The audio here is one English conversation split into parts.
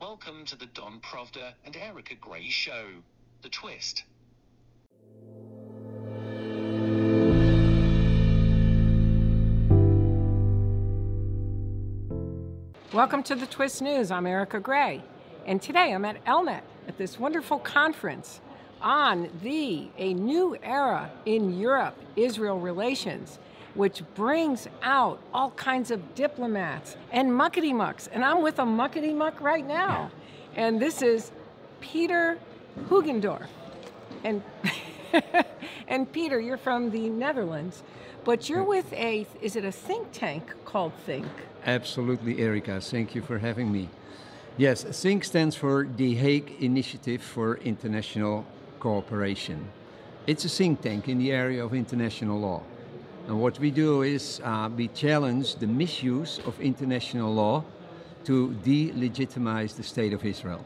Welcome to the Don Pravda and Erika Grey Show. The Twist. Welcome to the Twist News. I'm Erika Grey, and today I'm at Elnet at this wonderful conference on the a new era in Europe Israel relations, which brings out all kinds of diplomats and muckety mucks. And I'm with a muckety muck right now, and this is Pieter Hoogendoorn, and and Peter, you're from the Netherlands, but you're hmm. with a is it a think tank called thinc? Absolutely, Erika. Thank you for having me. Yes, thinc stands for The Hague Initiative for International Cooperation. It's a think tank in the area of international law. And what we do is uh, we challenge the misuse of international law to delegitimize the State of Israel.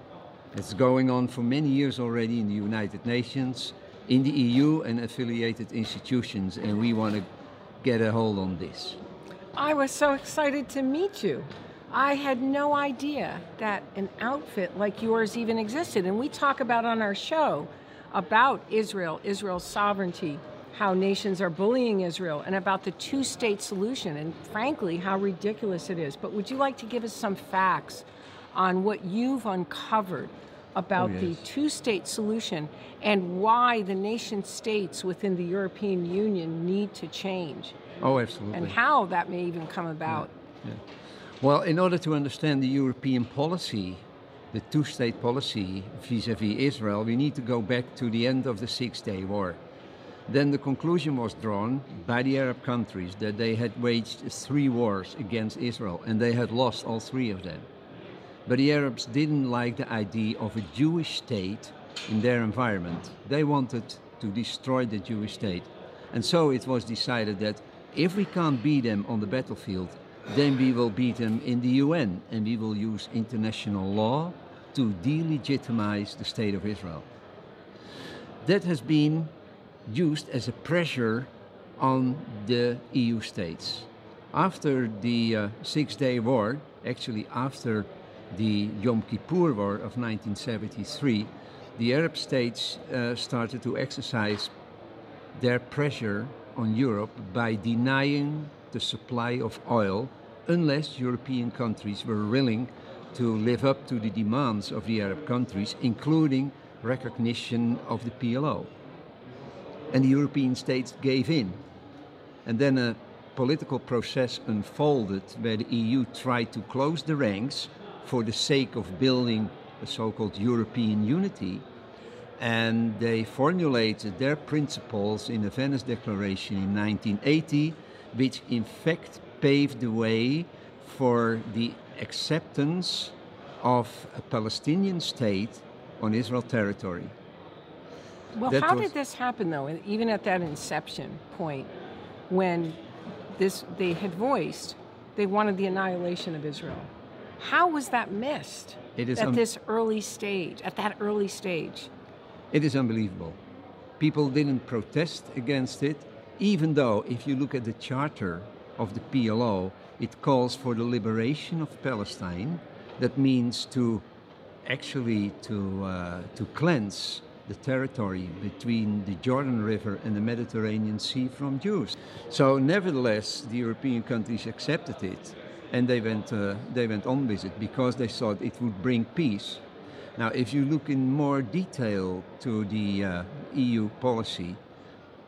It's going on for many years already in the United Nations, in the EU, and affiliated institutions, and we want to get a hold on this. I was so excited to meet you. I had no idea that an outfit like yours even existed. And we talk about on our show about Israel, Israel's sovereignty, how nations are bullying Israel, and about the two state solution, and frankly, how ridiculous it is. But would you like to give us some facts on what you've uncovered about Oh, the two state solution and why the nation states within the European Union need to change? Oh, absolutely. and how that may even come about. Well, in order to understand the European policy, the two state policy vis a vis Israel, we need to go back to the end of the Six Day War. Then the conclusion was drawn by the Arab countries that they had waged three wars against Israel and they had lost all three of them. But the Arabs didn't like the idea of a Jewish state in their environment. They wanted to destroy the Jewish state. And so it was decided that if we can't beat them on the battlefield, then we will beat them in the UN and we will use international law to delegitimize the state of Israel. That has been used as a pressure on the EU states. After the uh, Six Day War, actually after the Yom Kippur War of 1973, the Arab states uh, started to exercise their pressure on Europe by denying the supply of oil unless European countries were willing to live up to the demands of the Arab countries, including recognition of the PLO. And the European states gave in. And then a political process unfolded where the EU tried to close the ranks for the sake of building a so called European unity. And they formulated their principles in the Venice Declaration in 1980, which in fact paved the way for the acceptance of a Palestinian state on Israel territory. Well, That how was- did this happen, though? Even at that inception point, when this they had voiced they wanted the annihilation of Israel. How was that missed It is at un- this early stage? At that early stage, It is unbelievable. People didn't protest against it, even though, if you look at the charter of the PLO, it calls for the liberation of Palestine. That means to actually to uh, to cleanse the territory between the Jordan River and the Mediterranean Sea from Jews. So, nevertheless, the European countries accepted it, and they went uh, they went on with it because they thought it would bring peace. Now, if you look in more detail to the uh, EU policy,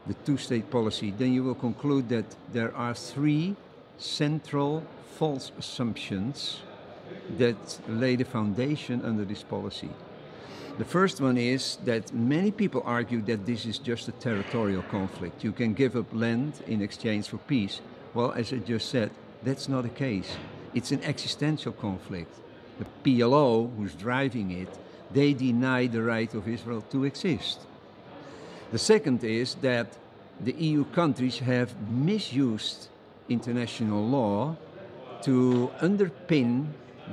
the two state policy, then you will conclude that there are three central false assumptions that lay the foundation under this policy. The first one is that many people argue that this is just a territorial conflict. You can give up land in exchange for peace. Well, as I just said, that's not the case. It's an existential conflict. The PLO, who's driving it, they deny the right of Israel to exist. The second is that the EU countries have misused international law to underpin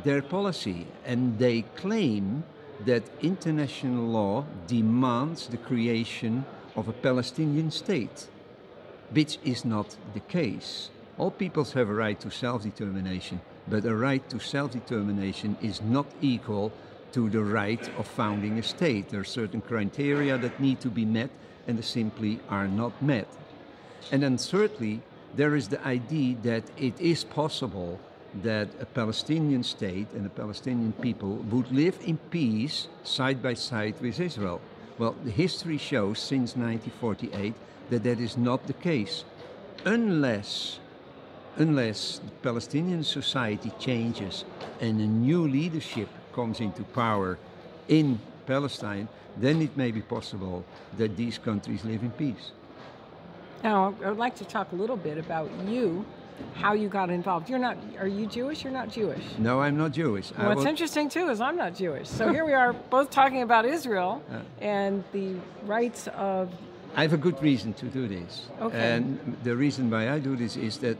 their policy, and they claim that international law demands the creation of a Palestinian state, which is not the case. All peoples have a right to self determination, But a right to self determination is not equal to the right of founding a state. There are certain criteria that need to be met, and they simply are not met. And then, thirdly, there is the idea that it is possible that a Palestinian state and the Palestinian people would live in peace side by side with Israel. Well, the history shows since 1948 that that is not the case. Unless, unless the Palestinian society changes and a new leadership comes into power in Palestine, then it may be possible that these countries live in peace. Now, I would like to talk a little bit about you, how you got involved. You're not, are you Jewish? You're not Jewish. No, I'm not Jewish. What's interesting too is I'm not Jewish. So here we are both talking about Israel uh, and the rights of. I have a good reason to do this. Okay. And the reason why I do this is that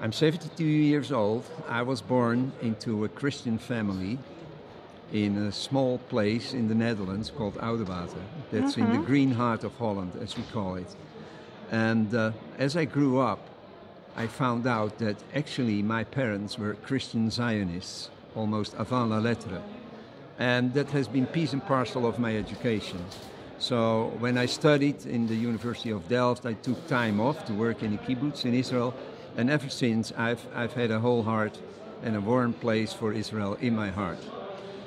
I'm 72 years old. I was born into a Christian family in a small place in the Netherlands called Oudewater. That's mm-hmm. in the mm-hmm. green heart of Holland, as we call it. And uh, as I grew up, I found out that actually my parents were Christian Zionists, almost avant la lettre. And that has been piece and parcel of my education. So when I studied in the University of Delft, I took time off to work in a kibbutz in Israel. And ever since, I've, I've had a whole heart and a warm place for Israel in my heart.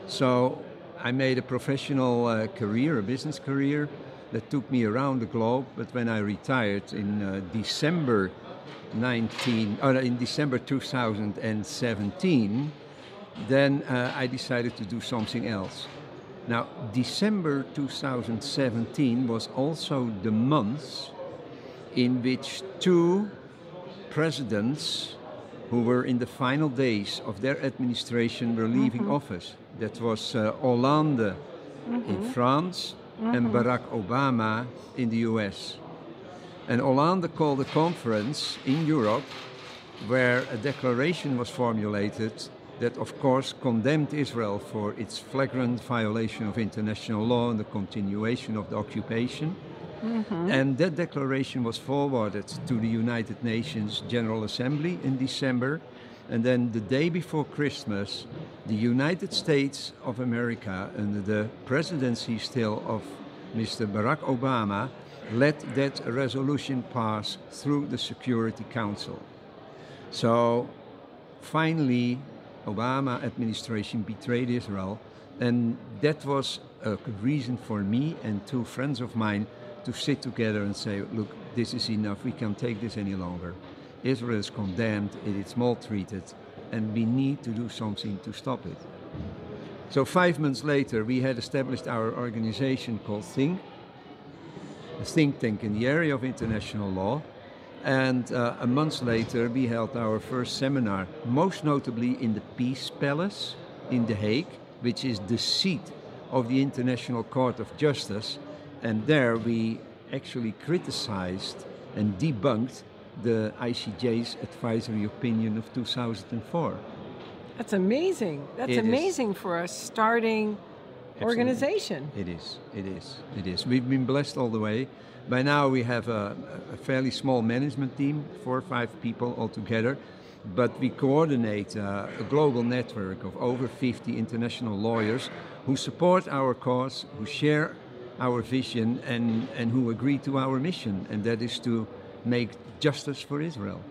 So I made a professional uh, career, a business career, that took me around the globe. But when I retired in uh, December 19, or in December 2017, then uh, I decided to do something else. Now, December 2017 was also the month in which two presidents who were in the final days of their administration were leaving mm -hmm. office. That was uh, Hollande mm -hmm. in France mm-hmm. and Barack Obama in the US. And Hollande called a conference in Europe where a declaration was formulated that, of course, condemned Israel for its flagrant violation of international law and the continuation of the occupation. Mm-hmm. And that declaration was forwarded to the United Nations General Assembly in December. And then the day before Christmas, the United States of America, under the presidency still of Mr. Barack Obama, let that resolution pass through the Security Council. So finally, Obama administration betrayed Israel, and that was a reason for me and two friends of mine to sit together and say, look, this is enough. We can't take this any longer. Israel is condemned, it is maltreated, and we need to do something to stop it. So five months later, we had established our organization called thinc, think tank in the area of international law. And uh, a month later, we held our first seminar, most notably in the Peace Palace in The Hague, which is the seat of the International Court of Justice. And there we actually criticized and debunked the ICJ's advisory opinion of 2004. That's amazing. That's it amazing is. for us starting Absolutely. organization. It is. It is. It is. We've been blessed all the way. By now, we have a, a fairly small management team, four or five people altogether, but we coordinate uh, a global network of over 50 international lawyers who support our cause, who share our vision, and, and who agree to our mission, and that is to make justice for Israel.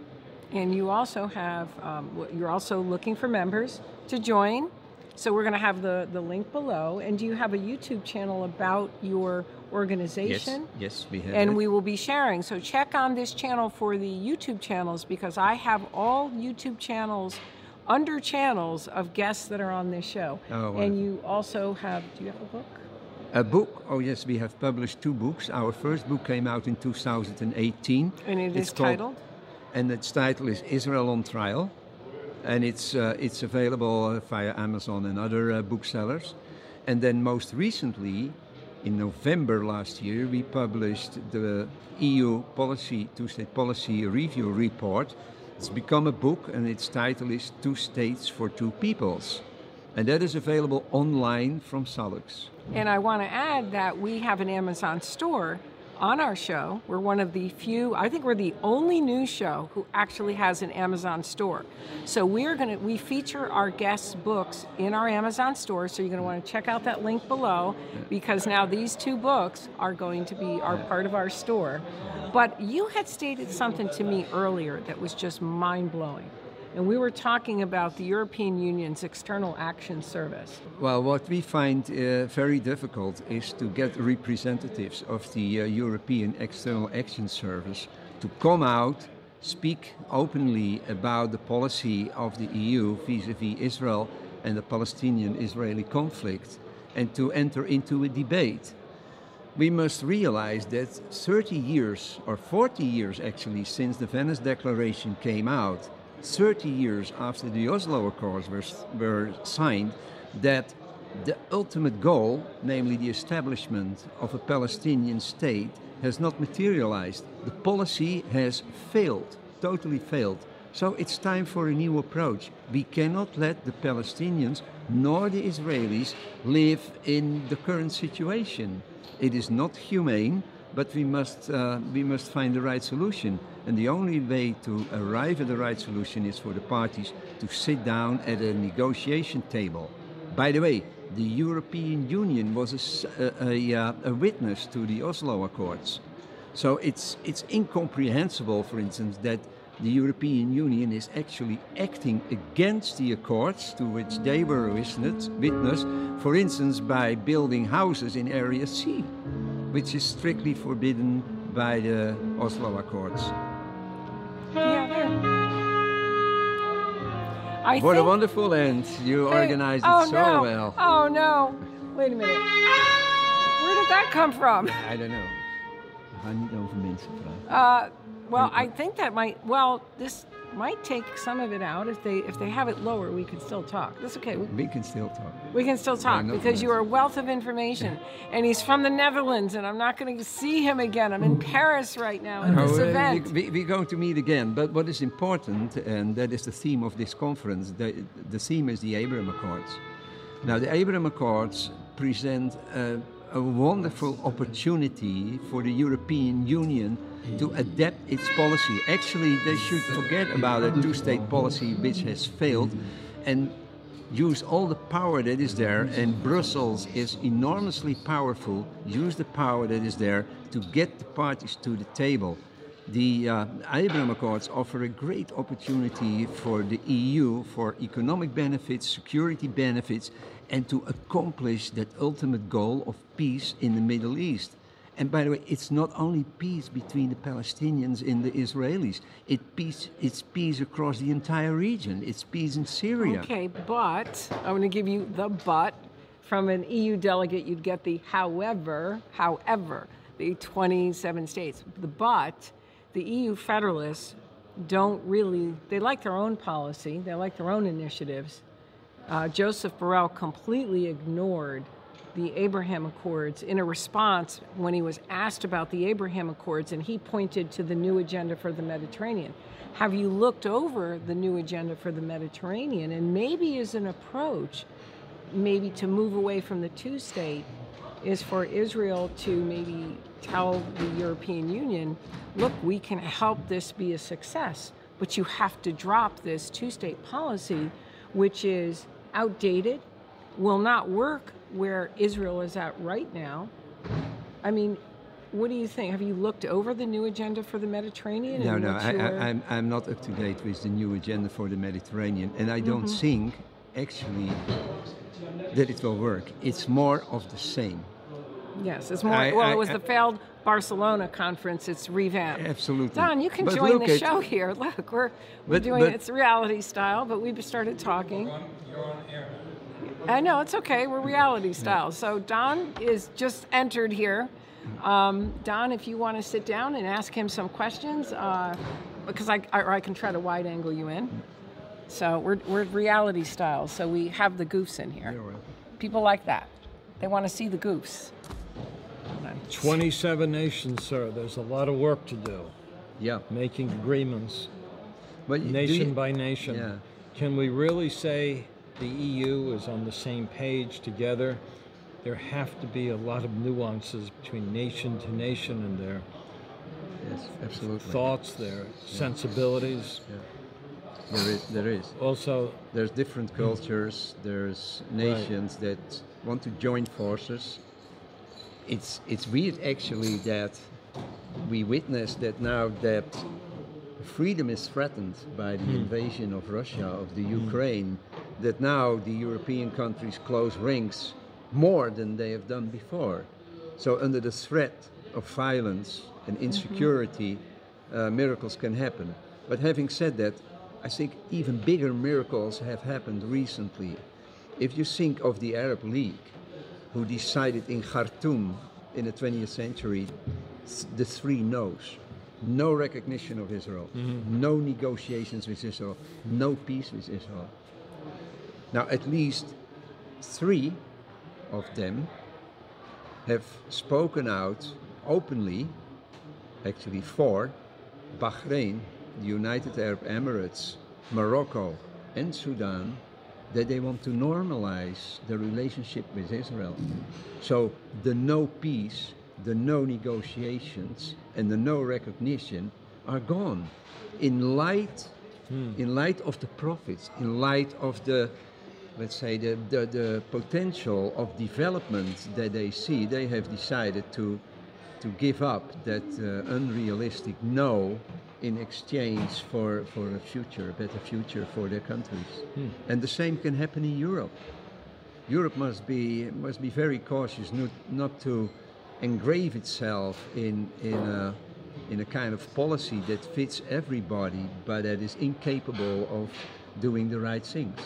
And you also have, um, you're also looking for members to join. So we're going to have the, the link below. And do you have a YouTube channel about your organization? Yes, yes we have. And it. we will be sharing. So check on this channel for the YouTube channels because I have all YouTube channels under channels of guests that are on this show. Oh, and you also have, do you have a book? A book? Oh, yes, we have published two books. Our first book came out in 2018. And it it's is titled? and its title is Israel on Trial, and it's uh, it's available via Amazon and other uh, booksellers. And then most recently, in November last year, we published the EU policy two-state policy review report. It's become a book, and its title is Two States for Two Peoples, and that is available online from Salux. And I want to add that we have an Amazon store on our show. We're one of the few, I think we're the only news show who actually has an Amazon store. So we're going to, we feature our guests' books in our Amazon store. So you're going to want to check out that link below because now these two books are going to be are part of our store. But you had stated something to me earlier that was just mind blowing. And we were talking about the European Union's External Action Service. Well, what we find uh, very difficult is to get representatives of the uh, European External Action Service to come out, speak openly about the policy of the EU vis a vis Israel and the Palestinian Israeli conflict, and to enter into a debate. We must realize that 30 years, or 40 years actually, since the Venice Declaration came out, 30 years after the Oslo Accords were, were signed, that the ultimate goal, namely the establishment of a Palestinian state, has not materialized. The policy has failed, totally failed. So it's time for a new approach. We cannot let the Palestinians nor the Israelis live in the current situation. It is not humane, but we must, uh, we must find the right solution. And the only way to arrive at the right solution is for the parties to sit down at a negotiation table. By the way, the European Union was a, a, a, a witness to the Oslo Accords. So it's, it's incomprehensible, for instance, that the European Union is actually acting against the accords to which they were witness, witness for instance, by building houses in Area C, which is strictly forbidden by the Oslo Accords. Yeah, I what a wonderful end. You Hey, organized oh, it so no. well. Oh no! Wait a minute. Where did that come from? I don't know. Gaan niet over mensen. Uh, well, I think that might. Well, this might take some of it out. If they if they have it lower, we can still talk. That's okay. We, We can still talk. we can still talk no because you are a wealth of information, and he's from the Netherlands, and I'm not going to see him again. I'm in Paris right now at this Oh, uh, event. we, we, we're going to meet again, but what is important, and that is the theme of this conference, the, the theme is the Abraham Accords. Now, the Abraham Accords present a, a wonderful opportunity for the European Union to adapt its policy. Actually, they should forget about a two state policy which has failed and use all the power that is there, and Brussels is enormously powerful. Use the power that is there to get the parties to the table. The uh, Abraham Accords offer a great opportunity for the EU for economic benefits, security benefits, and to accomplish that ultimate goal of peace in the Middle East. And by the way, it's not only peace between the Palestinians and the Israelis. It peace, it's peace across the entire region. It's peace in Syria. Okay, but I'm going to give you the but. From an EU delegate, you'd get the however, however, the 27 states. The but, the EU federalists don't really, they like their own policy, they like their own initiatives. Uh, Joseph Borrell completely ignored the Abraham Accords in a response when he was asked about the Abraham Accords, and he pointed to the new agenda for the Mediterranean. Have you looked over the new agenda for the Mediterranean and maybe as an approach, maybe to move away from the two state, is for Israel to maybe tell the European Union, look, we can help this be a success, but you have to drop this two state policy, which is outdated, will not work where Israel is at right now. I mean, what do you think? Have you looked over the new agenda for the Mediterranean? No, no, I, I, I'm, I'm not up to date with the new agenda for the Mediterranean, and I don't Mm-hmm. think actually that it will work. It's more of the same. Yes, it's more. I- well, I- it was I- the failed Barcelona conference. It's revamped. Absolutely. Don, you can But join the show here. Look, we're we're But- doing but- it's reality style, but we've started talking. I know it's okay. We're reality style. So Don is just entered here. Um, Don, if you want to sit down and ask him some questions, uh, because I, I, or I can try to wide angle you in. So we're, we're reality style. So we have the goofs in here. People like that. They want to see the goofs. Hold 27 nations, sir. There's a lot of work to do. Yeah. Making agreements, But nation you- by nation. Yeah. Can we really say the EU is on the same page together there have to be a lot of nuances between nation to nation and their Yes, absolutely. thoughts, their sensibilities. Yeah. There is. There is. Also, There's different cultures. There's nations that want to join forces. It's it's weird actually that we witness that now that freedom is threatened by the hmm. invasion of Russia of the hmm. Ukraine, that now the European countries close ranks more than they have done before. So under the threat of violence and mm-hmm. insecurity, uh, miracles can happen. But having said that, I think even bigger miracles have happened recently. If you think of the Arab League, who decided in Khartoum in the 20th century the three no's. No recognition of Israel, mm-hmm. no negotiations with Israel, no peace with Israel. Now, at least three of them have spoken out openly, actually four Bahrain, the United Arab Emirates, Morocco, and Sudan that they want to normalize the relationship with Israel. So the no peace, the no negotiations, and the no recognition are gone. In light, hmm. in light of the profits, in light of the, let's say, the, the, the potential of development that they see, they have decided to to give up that uh, unrealistic no in exchange for, for a future, a better future for their countries. And the same can happen in Europe. Europe must be must be very cautious not, not to engrave itself in in a, in a kind of policy that fits everybody, but that is incapable of doing the right things.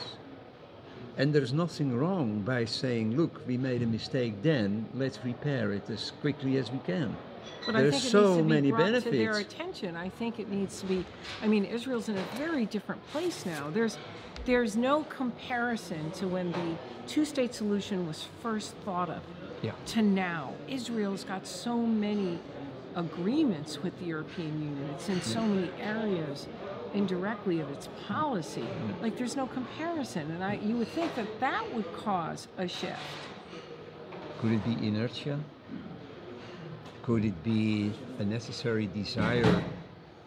And there's nothing wrong by saying, look, we made a mistake then, let's repair it as quickly as we can. But I There's think it so needs to be many brought to their attention. I think it needs to be. I mean, Israel's in a very different place now. There's, there's no comparison to when the two-state solution was first thought of Yeah. to now. Israel's got so many agreements with the European Union. It's in so many areas indirectly of its policy. Mm-hmm. Like there's no comparison, and I you would think that that would cause a shift. Could it be inertia? Could it be a necessary desire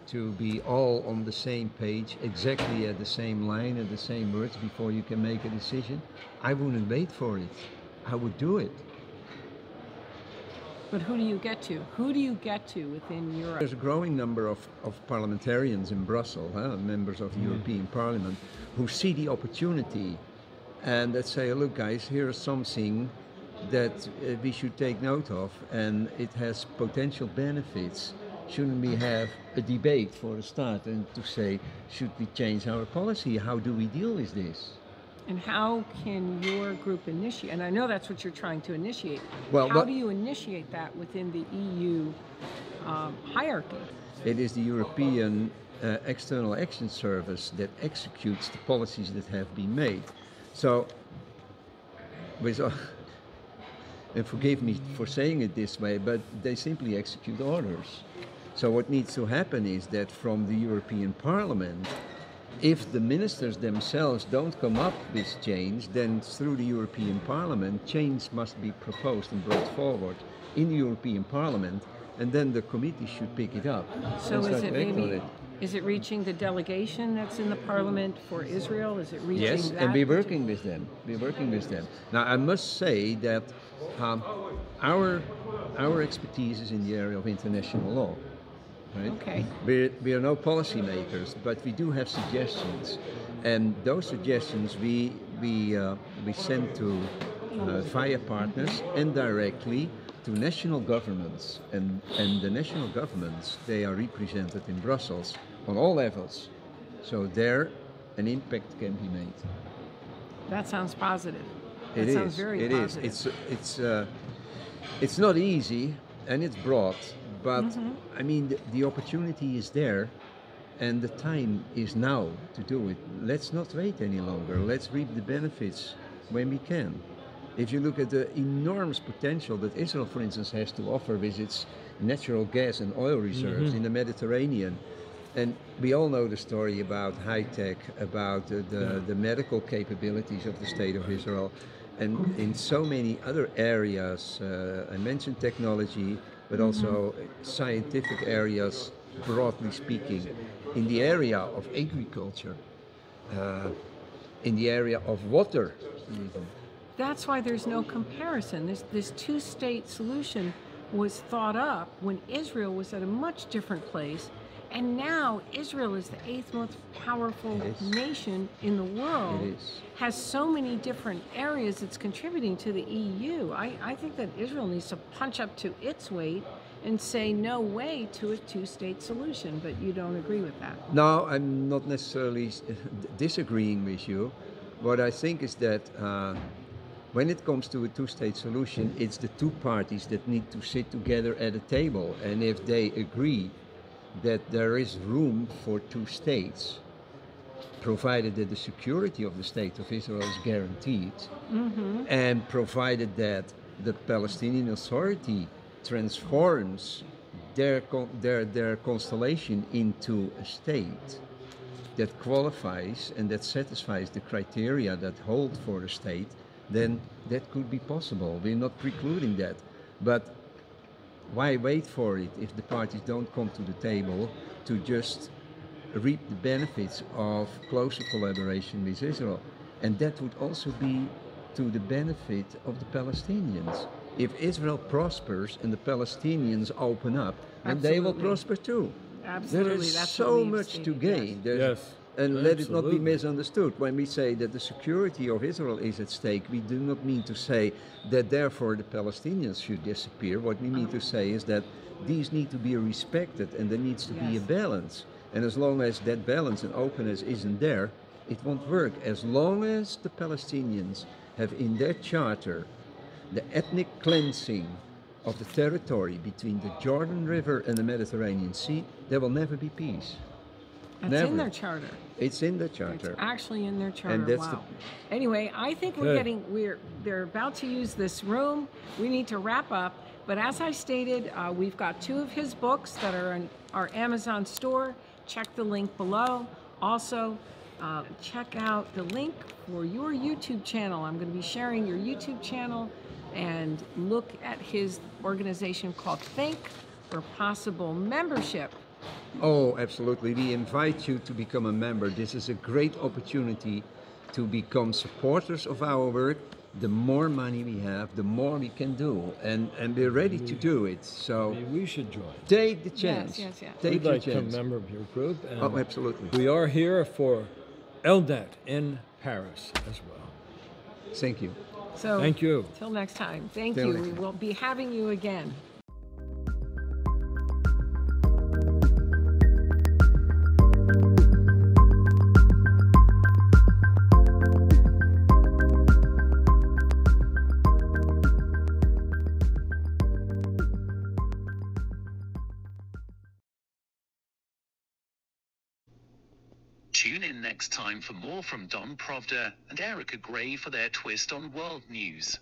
to be all on the same page, exactly at the same line and the same words before you can make a decision? I wouldn't wait for it. I would do it. But who do you get to? Who do you get to within Europe? There's a growing number of, of parliamentarians in Brussels, huh, members of the European Parliament, who see the opportunity and that say, look, guys, here's something that uh, we should take note of, and it has potential benefits. Shouldn't we have a debate for a start and to say, should we change our policy? How do we deal with this? And how can your group initiate? And I know that's what you're trying to initiate. Well, how do you initiate that within the EU um, hierarchy? It is the European uh, External Action Service that executes the policies that have been made. So, with, all- and forgive me for saying it this way, but they simply execute orders. So, what needs to happen is that from the European Parliament, if the ministers themselves don't come up with change, then through the European Parliament, change must be proposed and brought forward in the European Parliament, and then the committee should pick it up. So is it maybe it. is it reaching the delegation that's in the parliament for Israel? Is it reaching Yes, and we're working with them. We're working with them. Now, I must say that um, our our expertise is in the area of international law. Right? Okay. We're, we are no policymakers, but we do have suggestions, and those suggestions we we uh, we send to uh, via partners and directly to national governments, and and the national governments they are represented in Brussels on all levels, so there an impact can be made. That sounds positive. That It sounds is. very It is. positive. It's it's uh, it's not easy and it's broad, but Mm-hmm. I mean the, the opportunity is there, and the time is now to do it. Let's not wait any longer. Let's reap the benefits when we can. If you look at the enormous potential that Israel, for instance, has to offer with its natural gas and oil reserves in the Mediterranean, and we all know the story about high tech, about the, the, the medical capabilities of the state of Israel. and in so many other areas, uh, I mentioned technology, but also scientific areas, broadly speaking, in the area of agriculture, uh, in the area of water, even. That's why there's no comparison. This, this two state solution was thought up when Israel was at a much different place. And now Israel is the eighth most powerful nation in the world. It is. Has so many different areas it's contributing to the EU. I, I think that Israel needs to punch up to its weight and say no way to a two state solution. But you don't agree with that. No, I'm not necessarily disagreeing with you. What I think is that uh, when it comes to a two state solution, it's the two parties that need to sit together at a table. And if they agree that there is room for two states, provided that the security of the state of Israel is guaranteed, mm-hmm. and provided that the Palestinian Authority transforms their, their, their constellation into a state that qualifies and that satisfies the criteria that hold for a state, then that could be possible. We're not precluding that. But why wait for it if the parties don't come to the table to just reap the benefits of closer collaboration with Israel? And that would also be to the benefit of the Palestinians. If Israel prospers and the Palestinians open up, then they will prosper too. Absolutely, There is that's so much to gain. yes. There's- Yes, And let it not be misunderstood. When we say that the security of Israel is at stake, we do not mean to say that therefore the Palestinians should disappear. What we mean to uh-huh. say is that these need to be respected and there needs to be a balance. And as long as that balance and openness isn't there, it won't work. As long as the Palestinians have in their charter the ethnic cleansing of the territory between the Jordan River and the Mediterranean Sea, there will never be peace. That's Never. in their charter. It's in the It's charter. actually in their charter. that's the- wow. Anyway, I think we're Good. getting we're they're about to use this room. We need to wrap up. But as I stated, uh, we've got two of his books that are in our Amazon store. Check the link below. Also, uh, check out the link for your YouTube channel. I'm going to be sharing your YouTube channel and look at his organization called thinc for possible membership. Oh, absolutely. We invite you to become a member. This is a great opportunity to become supporters of our work. The more money we have, the more we can do. And, and we're ready to do it. So Maybe we should join. take the chance. yes, yes. yes. Take We'd your like to become chance. a member of your group. And Oh, absolutely. We are here for Elnet in Paris as well. Thank you. So Thank you. Till next time. Thank Till you. We time. will be having you again. Next time for more from Don Pravda and Erika Grey for their twist on world news.